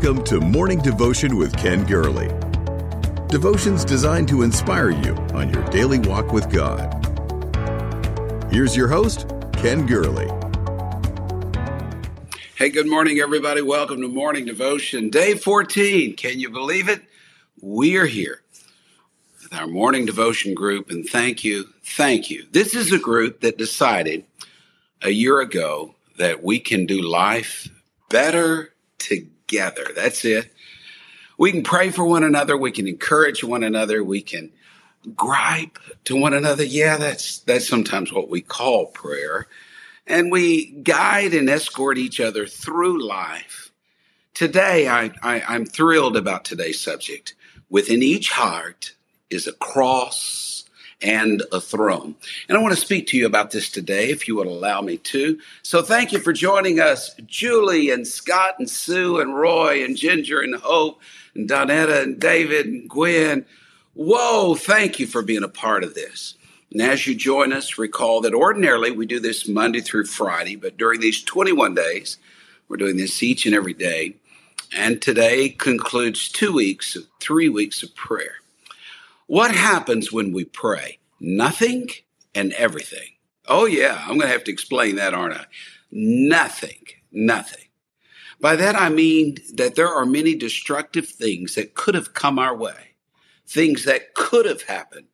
Welcome to Morning Devotion with Ken Gurley. Devotions designed to inspire you on your daily walk with God. Here's your host, Ken Gurley. Hey, good morning, everybody. Welcome to Morning Devotion, day 14. Can you believe it? We are here with our morning devotion group, and thank you, thank you. This is a group that decided a year ago that we can do life better together. That's it. We can pray for one another. We can encourage one another. We can gripe to one another. Yeah, that's, that's sometimes what we call prayer. And we guide and escort each other through life. Today, I, I, I'm thrilled about today's subject. Within each heart is a cross and a throne. And I want to speak to you about this today, if you would allow me to. So thank you for joining us, Julie and Scott and Sue and Roy and Ginger and Hope and Donetta and David and Gwen. Whoa, thank you for being a part of this. And as you join us, recall that ordinarily we do this Monday through Friday, but during these 21 days, we're doing this each and every day. And today concludes two weeks, of three weeks of prayer. What happens when we pray? Nothing and everything. Oh, yeah, I'm going to have to explain that, aren't I? Nothing, nothing. By that I mean that there are many destructive things that could have come our way, things that could have happened,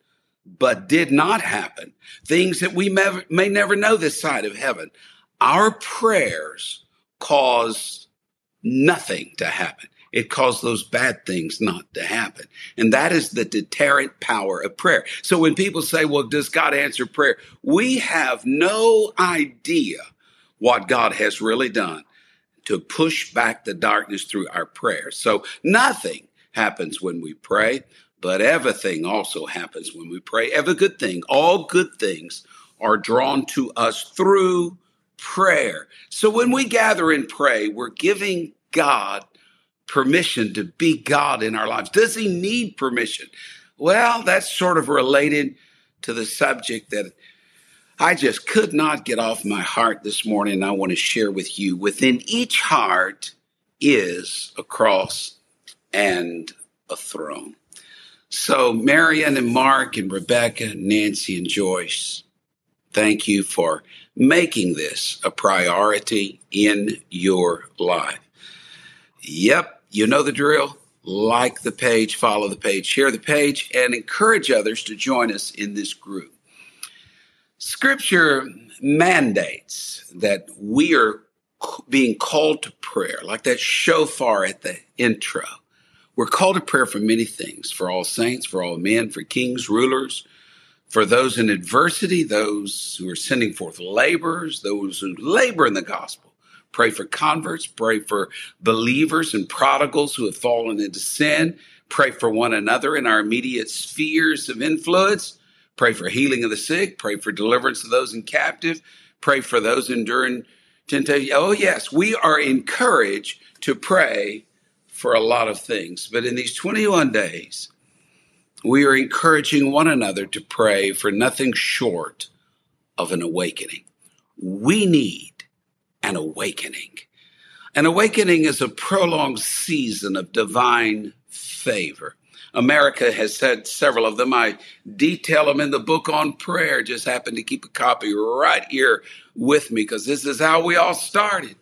but did not happen, things that we may, may never know this side of heaven. Our prayers cause nothing to happen it caused those bad things not to happen. And that is the deterrent power of prayer. So when people say, well, does God answer prayer? We have no idea what God has really done to push back the darkness through our prayers. So nothing happens when we pray, but everything also happens when we pray. Every good thing, all good things are drawn to us through prayer. So when we gather and pray, we're giving God permission to be God in our lives? Does he need permission? Well, that's sort of related to the subject that I just could not get off my heart this morning. I want to share with you. Within each heart is a cross and a throne. So, Marion and Mark and Rebecca, Nancy and Joyce, thank you for making this a priority in your life. Yep, you know the drill. Like the page, follow the page, share the page, and encourage others to join us in this group. Scripture mandates that we are being called to prayer, like that shofar at the intro. We're called to prayer for many things for all saints, for all men, for kings, rulers, for those in adversity, those who are sending forth laborers, those who labor in the gospel Pray for converts. Pray for believers and prodigals who have fallen into sin. Pray for one another in our immediate spheres of influence. Pray for healing of the sick. Pray for deliverance of those in captive. Pray for those enduring temptation. Oh, yes, we are encouraged to pray for a lot of things. But in these 21 days, we are encouraging one another to pray for nothing short of an awakening. We need an awakening. An awakening is a prolonged season of divine favor. America has had several of them. I detail them in the book on prayer. Just happen to keep a copy right here with me because this is how we all started.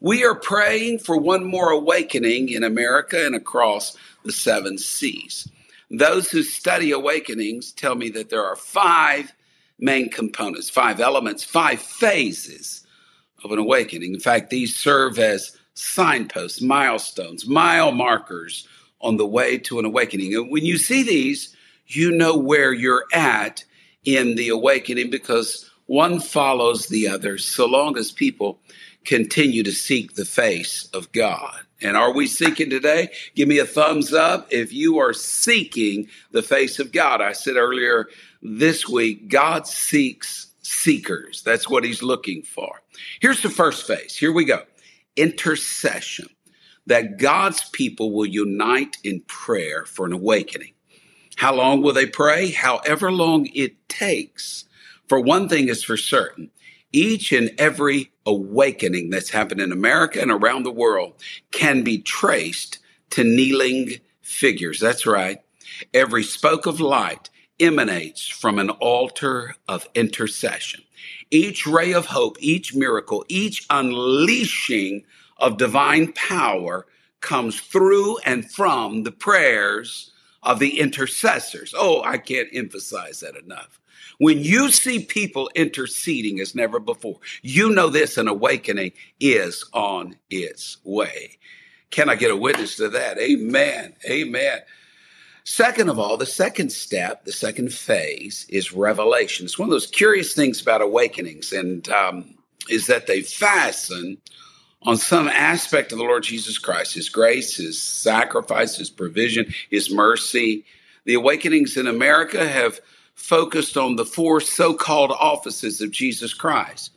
We are praying for one more awakening in America and across the seven seas. Those who study awakenings tell me that there are five main components, five elements, five phases of an awakening. In fact, these serve as signposts, milestones, mile markers on the way to an awakening. And when you see these, you know where you're at in the awakening because one follows the other so long as people continue to seek the face of God. And are we seeking today? Give me a thumbs up if you are seeking the face of God. I said earlier this week, God seeks seekers. That's what he's looking for. Here's the first phase. Here we go intercession. That God's people will unite in prayer for an awakening. How long will they pray? However long it takes. For one thing is for certain each and every awakening that's happened in America and around the world can be traced to kneeling figures. That's right. Every spoke of light emanates from an altar of intercession. Each ray of hope, each miracle, each unleashing of divine power comes through and from the prayers of the intercessors. Oh, I can't emphasize that enough. When you see people interceding as never before, you know this an awakening is on its way. Can I get a witness to that? Amen. Amen. Second of all, the second step, the second phase is revelation. It's one of those curious things about awakenings, and um, is that they fasten on some aspect of the Lord Jesus Christ, His grace, His sacrifice, His provision, His mercy. The awakenings in America have focused on the four so called offices of Jesus Christ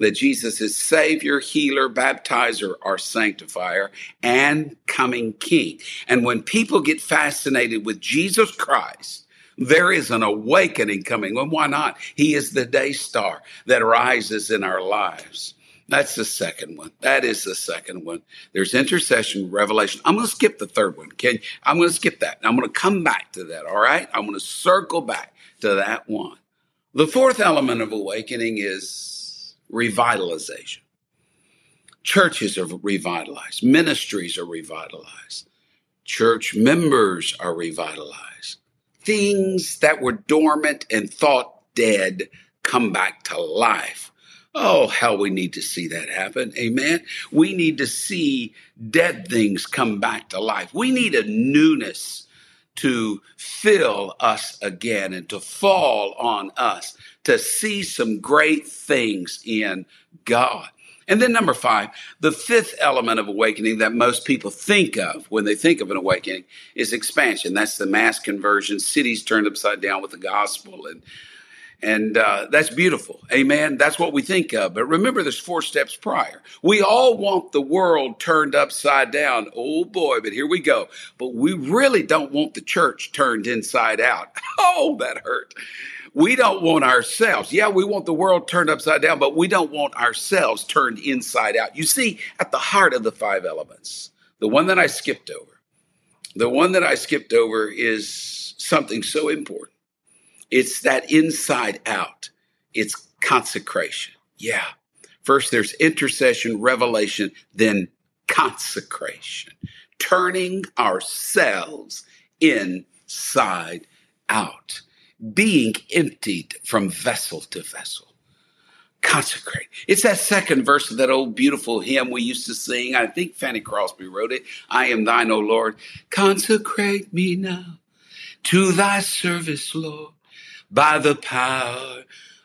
that Jesus is Savior, Healer, Baptizer, or Sanctifier, and coming King. And when people get fascinated with Jesus Christ, there is an awakening coming. Well, why not? He is the day star that rises in our lives. That's the second one. That is the second one. There's intercession, revelation. I'm going to skip the third one. Can I'm going to skip that. I'm going to come back to that. All right. I'm going to circle back to that one. The fourth element of awakening is revitalization. Churches are revitalized. Ministries are revitalized. Church members are revitalized. Things that were dormant and thought dead come back to life Oh, how we need to see that happen. Amen. We need to see dead things come back to life. We need a newness to fill us again and to fall on us to see some great things in God. And then number five, the fifth element of awakening that most people think of when they think of an awakening is expansion. That's the mass conversion, cities turned upside down with the gospel and and uh, that's beautiful. Amen. That's what we think of. But remember, there's four steps prior. We all want the world turned upside down. Oh boy, but here we go. But we really don't want the church turned inside out. Oh, that hurt. We don't want ourselves. Yeah, we want the world turned upside down, but we don't want ourselves turned inside out. You see, at the heart of the five elements, the one that I skipped over, the one that I skipped over is something so important it's that inside out. It's consecration. Yeah. First, there's intercession, revelation, then consecration, turning ourselves inside out, being emptied from vessel to vessel. Consecrate. It's that second verse of that old beautiful hymn we used to sing. I think Fanny Crosby wrote it. I am thine, O Lord. Consecrate me now to thy service, Lord by the power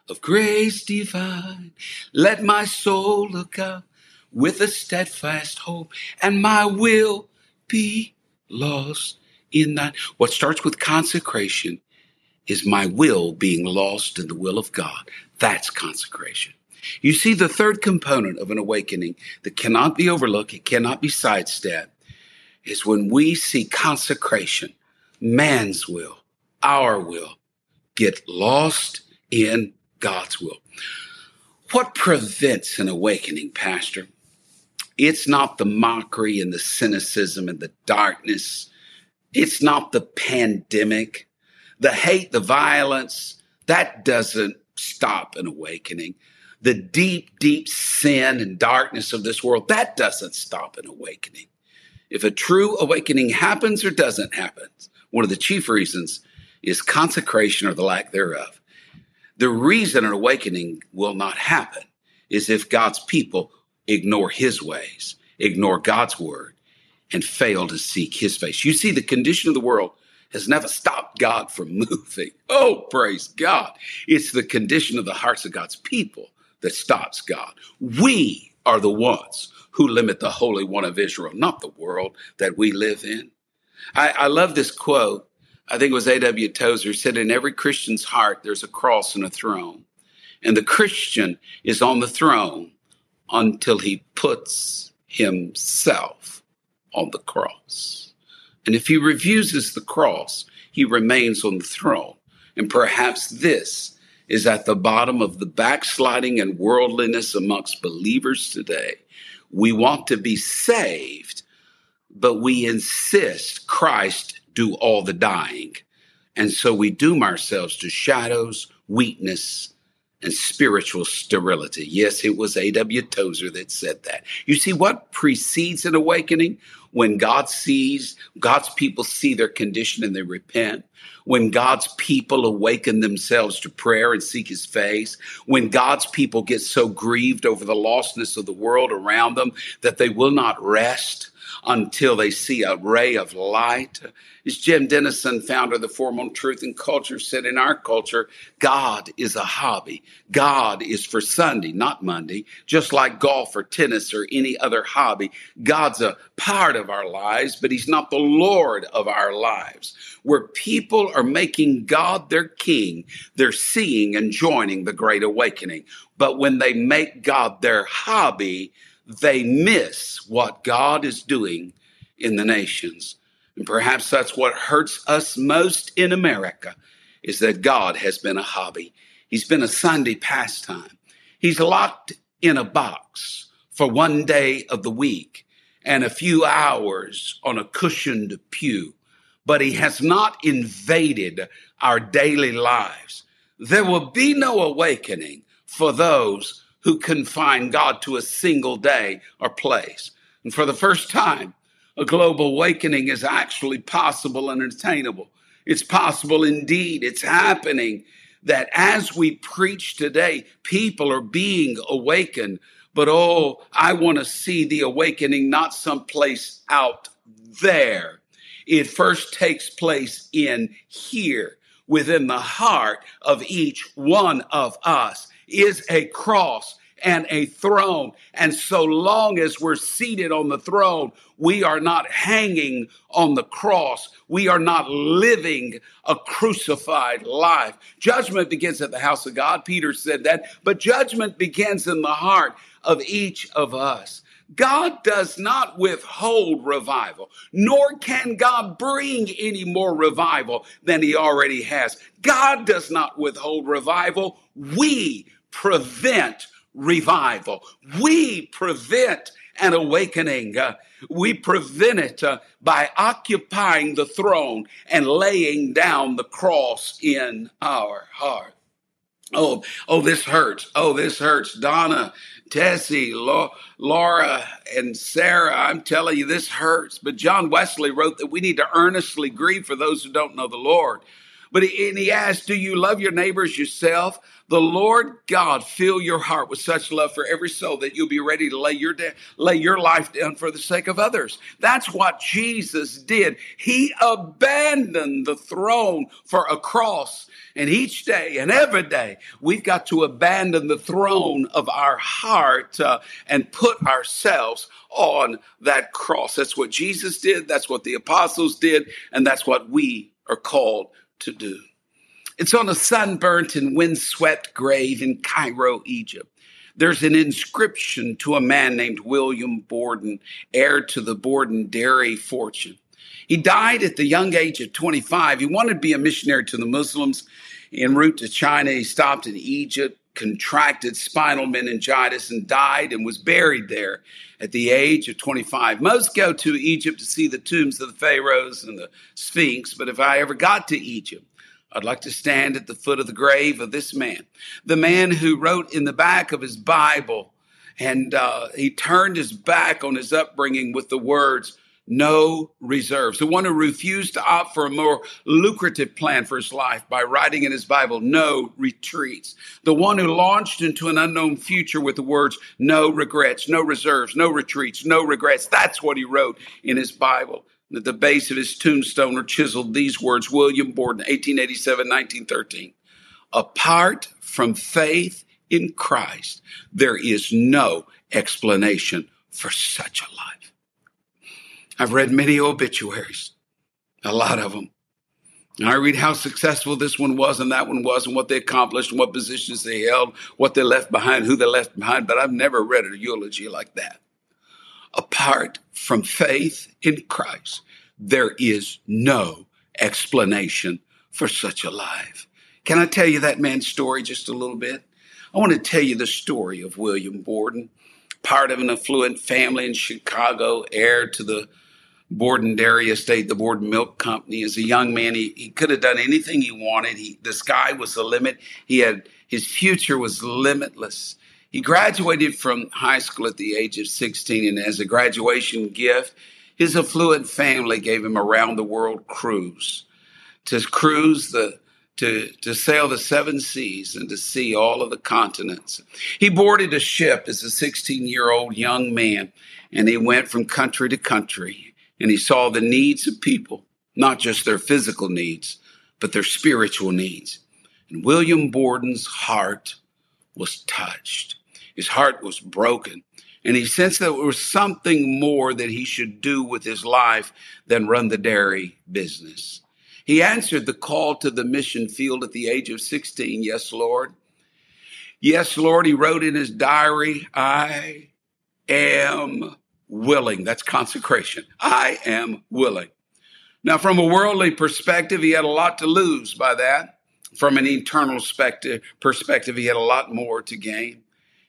of grace divine. Let my soul look up with a steadfast hope, and my will be lost in that. What starts with consecration is my will being lost in the will of God. That's consecration. You see, the third component of an awakening that cannot be overlooked, it cannot be sidestepped, is when we see consecration, man's will, our will, get lost in God's will. What prevents an awakening, Pastor? It's not the mockery and the cynicism and the darkness. It's not the pandemic, the hate, the violence. That doesn't stop an awakening. The deep, deep sin and darkness of this world, that doesn't stop an awakening. If a true awakening happens or doesn't happen, one of the chief reasons is consecration or the lack thereof. The reason an awakening will not happen is if God's people ignore his ways, ignore God's word, and fail to seek his face. You see, the condition of the world has never stopped God from moving. Oh, praise God. It's the condition of the hearts of God's people that stops God. We are the ones who limit the Holy One of Israel, not the world that we live in. I, I love this quote I think it was A.W. Tozer said, in every Christian's heart, there's a cross and a throne. And the Christian is on the throne until he puts himself on the cross. And if he refuses the cross, he remains on the throne. And perhaps this is at the bottom of the backsliding and worldliness amongst believers today. We want to be saved, but we insist Christ do all the dying. And so we doom ourselves to shadows, weakness, and spiritual sterility. Yes, it was A.W. Tozer that said that. You see, what precedes an awakening? When God sees, God's people see their condition and they repent. When God's people awaken themselves to prayer and seek his face. When God's people get so grieved over the lostness of the world around them that they will not rest until they see a ray of light. As Jim Denison, founder of the Forum on Truth and Culture, said in our culture, God is a hobby. God is for Sunday, not Monday, just like golf or tennis or any other hobby. God's a part of our lives, but He's not the Lord of our lives. Where people are making God their king, they're seeing and joining the Great Awakening. But when they make God their hobby, they miss what God is doing in the nations. And perhaps that's what hurts us most in America is that God has been a hobby. He's been a Sunday pastime. He's locked in a box for one day of the week and a few hours on a cushioned pew, but he has not invaded our daily lives. There will be no awakening for those who confine God to a single day or place. And for the first time, a global awakening is actually possible and attainable. It's possible indeed. It's happening that as we preach today, people are being awakened. But oh, I want to see the awakening not someplace out there. It first takes place in here within the heart of each one of us is a cross and a throne. And so long as we're seated on the throne, we are not hanging on the cross. We are not living a crucified life. Judgment begins at the house of God. Peter said that, but judgment begins in the heart of each of us. God does not withhold revival, nor can God bring any more revival than he already has. God does not withhold revival. We prevent revival. We prevent an awakening. Uh, we prevent it uh, by occupying the throne and laying down the cross in our heart. Oh, oh, this hurts. Oh, this hurts. Donna, Tessie, Laura, and Sarah, I'm telling you, this hurts. But John Wesley wrote that we need to earnestly grieve for those who don't know the Lord. But he, and he asked, Do you love your neighbors yourself? The Lord God fill your heart with such love for every soul that you'll be ready to lay your lay your life down for the sake of others. That's what Jesus did. He abandoned the throne for a cross. And each day and every day, we've got to abandon the throne of our heart uh, and put ourselves on that cross. That's what Jesus did. That's what the apostles did. And that's what we are called to do. It's on a sunburnt and windswept grave in Cairo, Egypt. There's an inscription to a man named William Borden, heir to the Borden dairy fortune. He died at the young age of 25. He wanted to be a missionary to the Muslims. En route to China, he stopped in Egypt, contracted spinal meningitis, and died and was buried there at the age of 25. Most go to Egypt to see the tombs of the pharaohs and the Sphinx, but if I ever got to Egypt, I'd like to stand at the foot of the grave of this man, the man who wrote in the back of his Bible, and uh, he turned his back on his upbringing with the words, no reserves. The one who refused to opt for a more lucrative plan for his life by writing in his Bible, no retreats. The one who launched into an unknown future with the words, no regrets, no reserves, no retreats, no regrets. That's what he wrote in his Bible. At the base of his tombstone are chiseled these words William Borden, 1887 1913. Apart from faith in Christ, there is no explanation for such a life. I've read many obituaries, a lot of them. And I read how successful this one was and that one was and what they accomplished and what positions they held, what they left behind, who they left behind, but I've never read a eulogy like that apart from faith in Christ, there is no explanation for such a life. Can I tell you that man's story just a little bit? I want to tell you the story of William Borden, part of an affluent family in Chicago, heir to the Borden Dairy Estate, the Borden Milk Company. As a young man, he, he could have done anything he wanted. He, the sky was the limit. He had his future was limitless. He graduated from high school at the age of 16, and as a graduation gift, his affluent family gave him a round the world cruise to cruise the to, to sail the seven seas and to see all of the continents. He boarded a ship as a 16 year old young man and he went from country to country and he saw the needs of people, not just their physical needs, but their spiritual needs. And William Borden's heart was touched. His heart was broken. And he sensed that there was something more that he should do with his life than run the dairy business. He answered the call to the mission field at the age of 16. Yes, Lord. Yes, Lord. He wrote in his diary, I am willing. That's consecration. I am willing. Now, from a worldly perspective, he had a lot to lose by that. From an eternal perspective, he had a lot more to gain.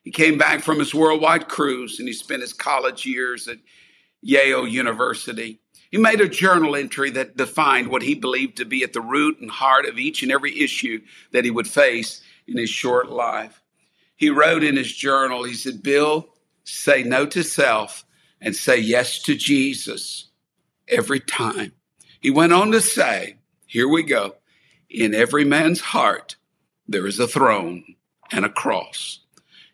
He came back from his worldwide cruise and he spent his college years at Yale University. He made a journal entry that defined what he believed to be at the root and heart of each and every issue that he would face in his short life. He wrote in his journal, he said, Bill, say no to self and say yes to Jesus every time. He went on to say, here we go, in every man's heart, there is a throne and a cross.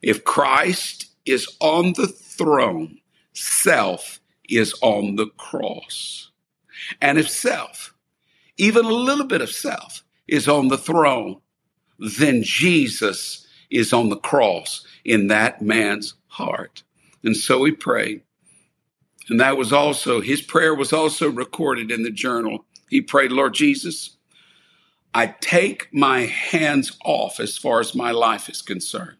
If Christ is on the throne, self is on the cross. And if self, even a little bit of self, is on the throne, then Jesus is on the cross in that man's heart. And so we pray. And that was also, his prayer was also recorded in the journal. He prayed, Lord Jesus, I take my hands off as far as my life is concerned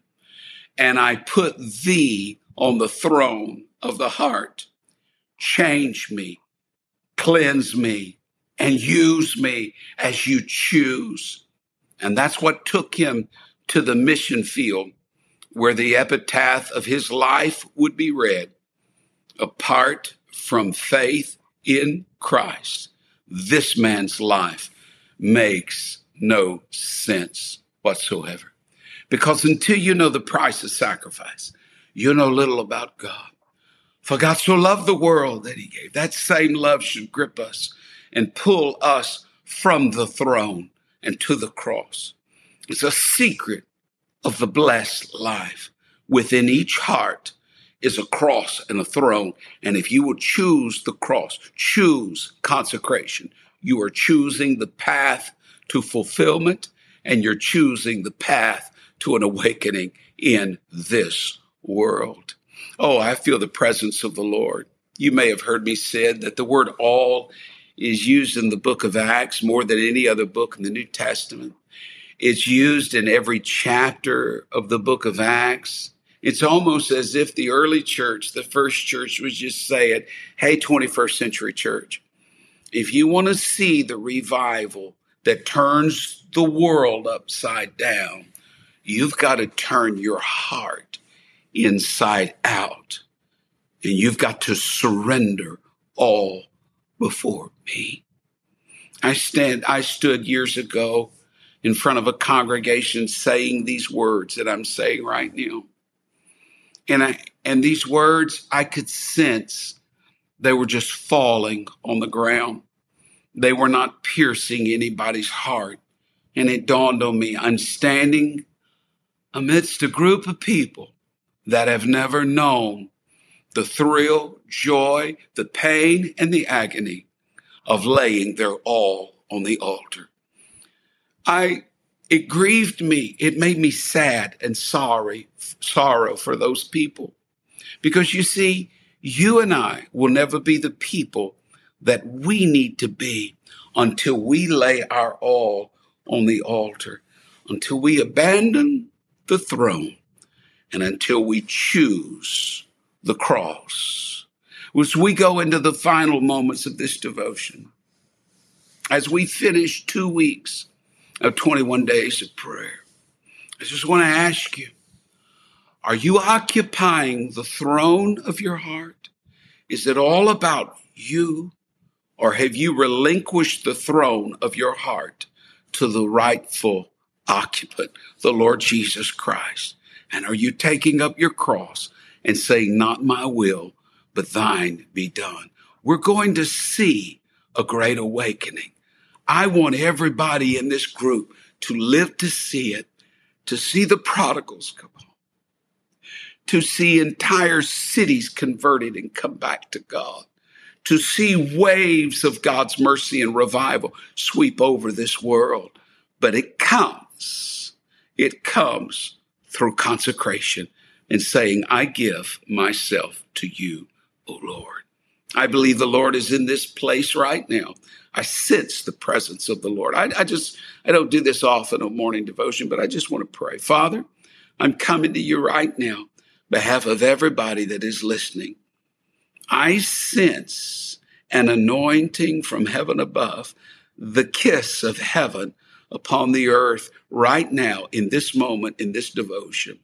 and I put thee on the throne of the heart. Change me, cleanse me, and use me as you choose. And that's what took him to the mission field where the epitaph of his life would be read apart from faith in Christ, this man's life makes no sense whatsoever. Because until you know the price of sacrifice, you know little about God. For God so loved the world that he gave. That same love should grip us and pull us from the throne and to the cross. It's a secret of the blessed life. Within each heart is a cross and a throne. And if you will choose the cross, choose consecration, you are choosing the path to fulfillment and you're choosing the path to an awakening in this world. Oh, I feel the presence of the Lord. You may have heard me said that the word all is used in the book of Acts more than any other book in the New Testament. It's used in every chapter of the book of Acts. It's almost as if the early church, the first church, was just saying, Hey, 21st century church, if you want to see the revival that turns the world upside down, You've got to turn your heart inside out and you've got to surrender all before me. I stand, I stood years ago in front of a congregation saying these words that I'm saying right now. And I, and these words I could sense they were just falling on the ground. They were not piercing anybody's heart. And it dawned on me, I'm standing amidst a group of people that have never known the thrill, joy, the pain, and the agony of laying their all on the altar. I, it grieved me. It made me sad and sorry, sorrow for those people. Because you see, you and I will never be the people that we need to be until we lay our all on the altar, until we abandon the throne and until we choose the cross. As we go into the final moments of this devotion, as we finish two weeks of 21 days of prayer. I just want to ask you, are you occupying the throne of your heart? Is it all about you? Or have you relinquished the throne of your heart to the rightful occupant, the Lord Jesus Christ? And are you taking up your cross and saying, Not my will, but thine be done? We're going to see a great awakening. I want everybody in this group to live to see it, to see the prodigals come home, to see entire cities converted and come back to God, to see waves of God's mercy and revival sweep over this world. But it comes, it comes through consecration and saying, I give myself to you, O Lord. I believe the Lord is in this place right now. I sense the presence of the Lord. I, I, just, I don't do this often on morning devotion, but I just want to pray. Father, I'm coming to you right now, behalf of everybody that is listening. I sense an anointing from heaven above, the kiss of heaven upon the earth right now in this moment, in this devotion.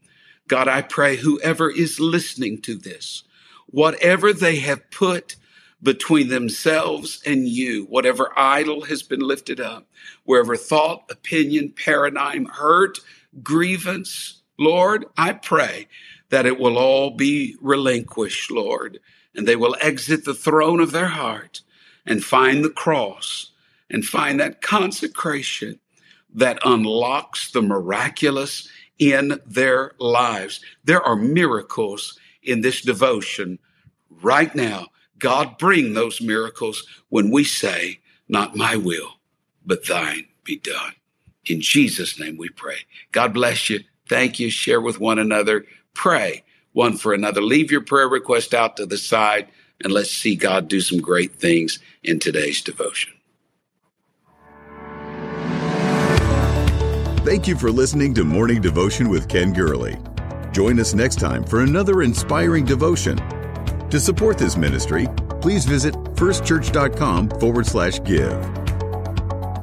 God, I pray whoever is listening to this, whatever they have put between themselves and you, whatever idol has been lifted up, wherever thought, opinion, paradigm, hurt, grievance, Lord, I pray that it will all be relinquished, Lord, and they will exit the throne of their heart and find the cross and find that consecration that unlocks the miraculous in their lives. There are miracles in this devotion right now God bring those miracles when we say, not my will, but thine be done. In Jesus' name we pray. God bless you. Thank you. Share with one another. Pray one for another. Leave your prayer request out to the side and let's see God do some great things in today's devotion. Thank you for listening to Morning Devotion with Ken Gurley. Join us next time for another inspiring devotion to support this ministry, please visit firstchurch.com forward slash give.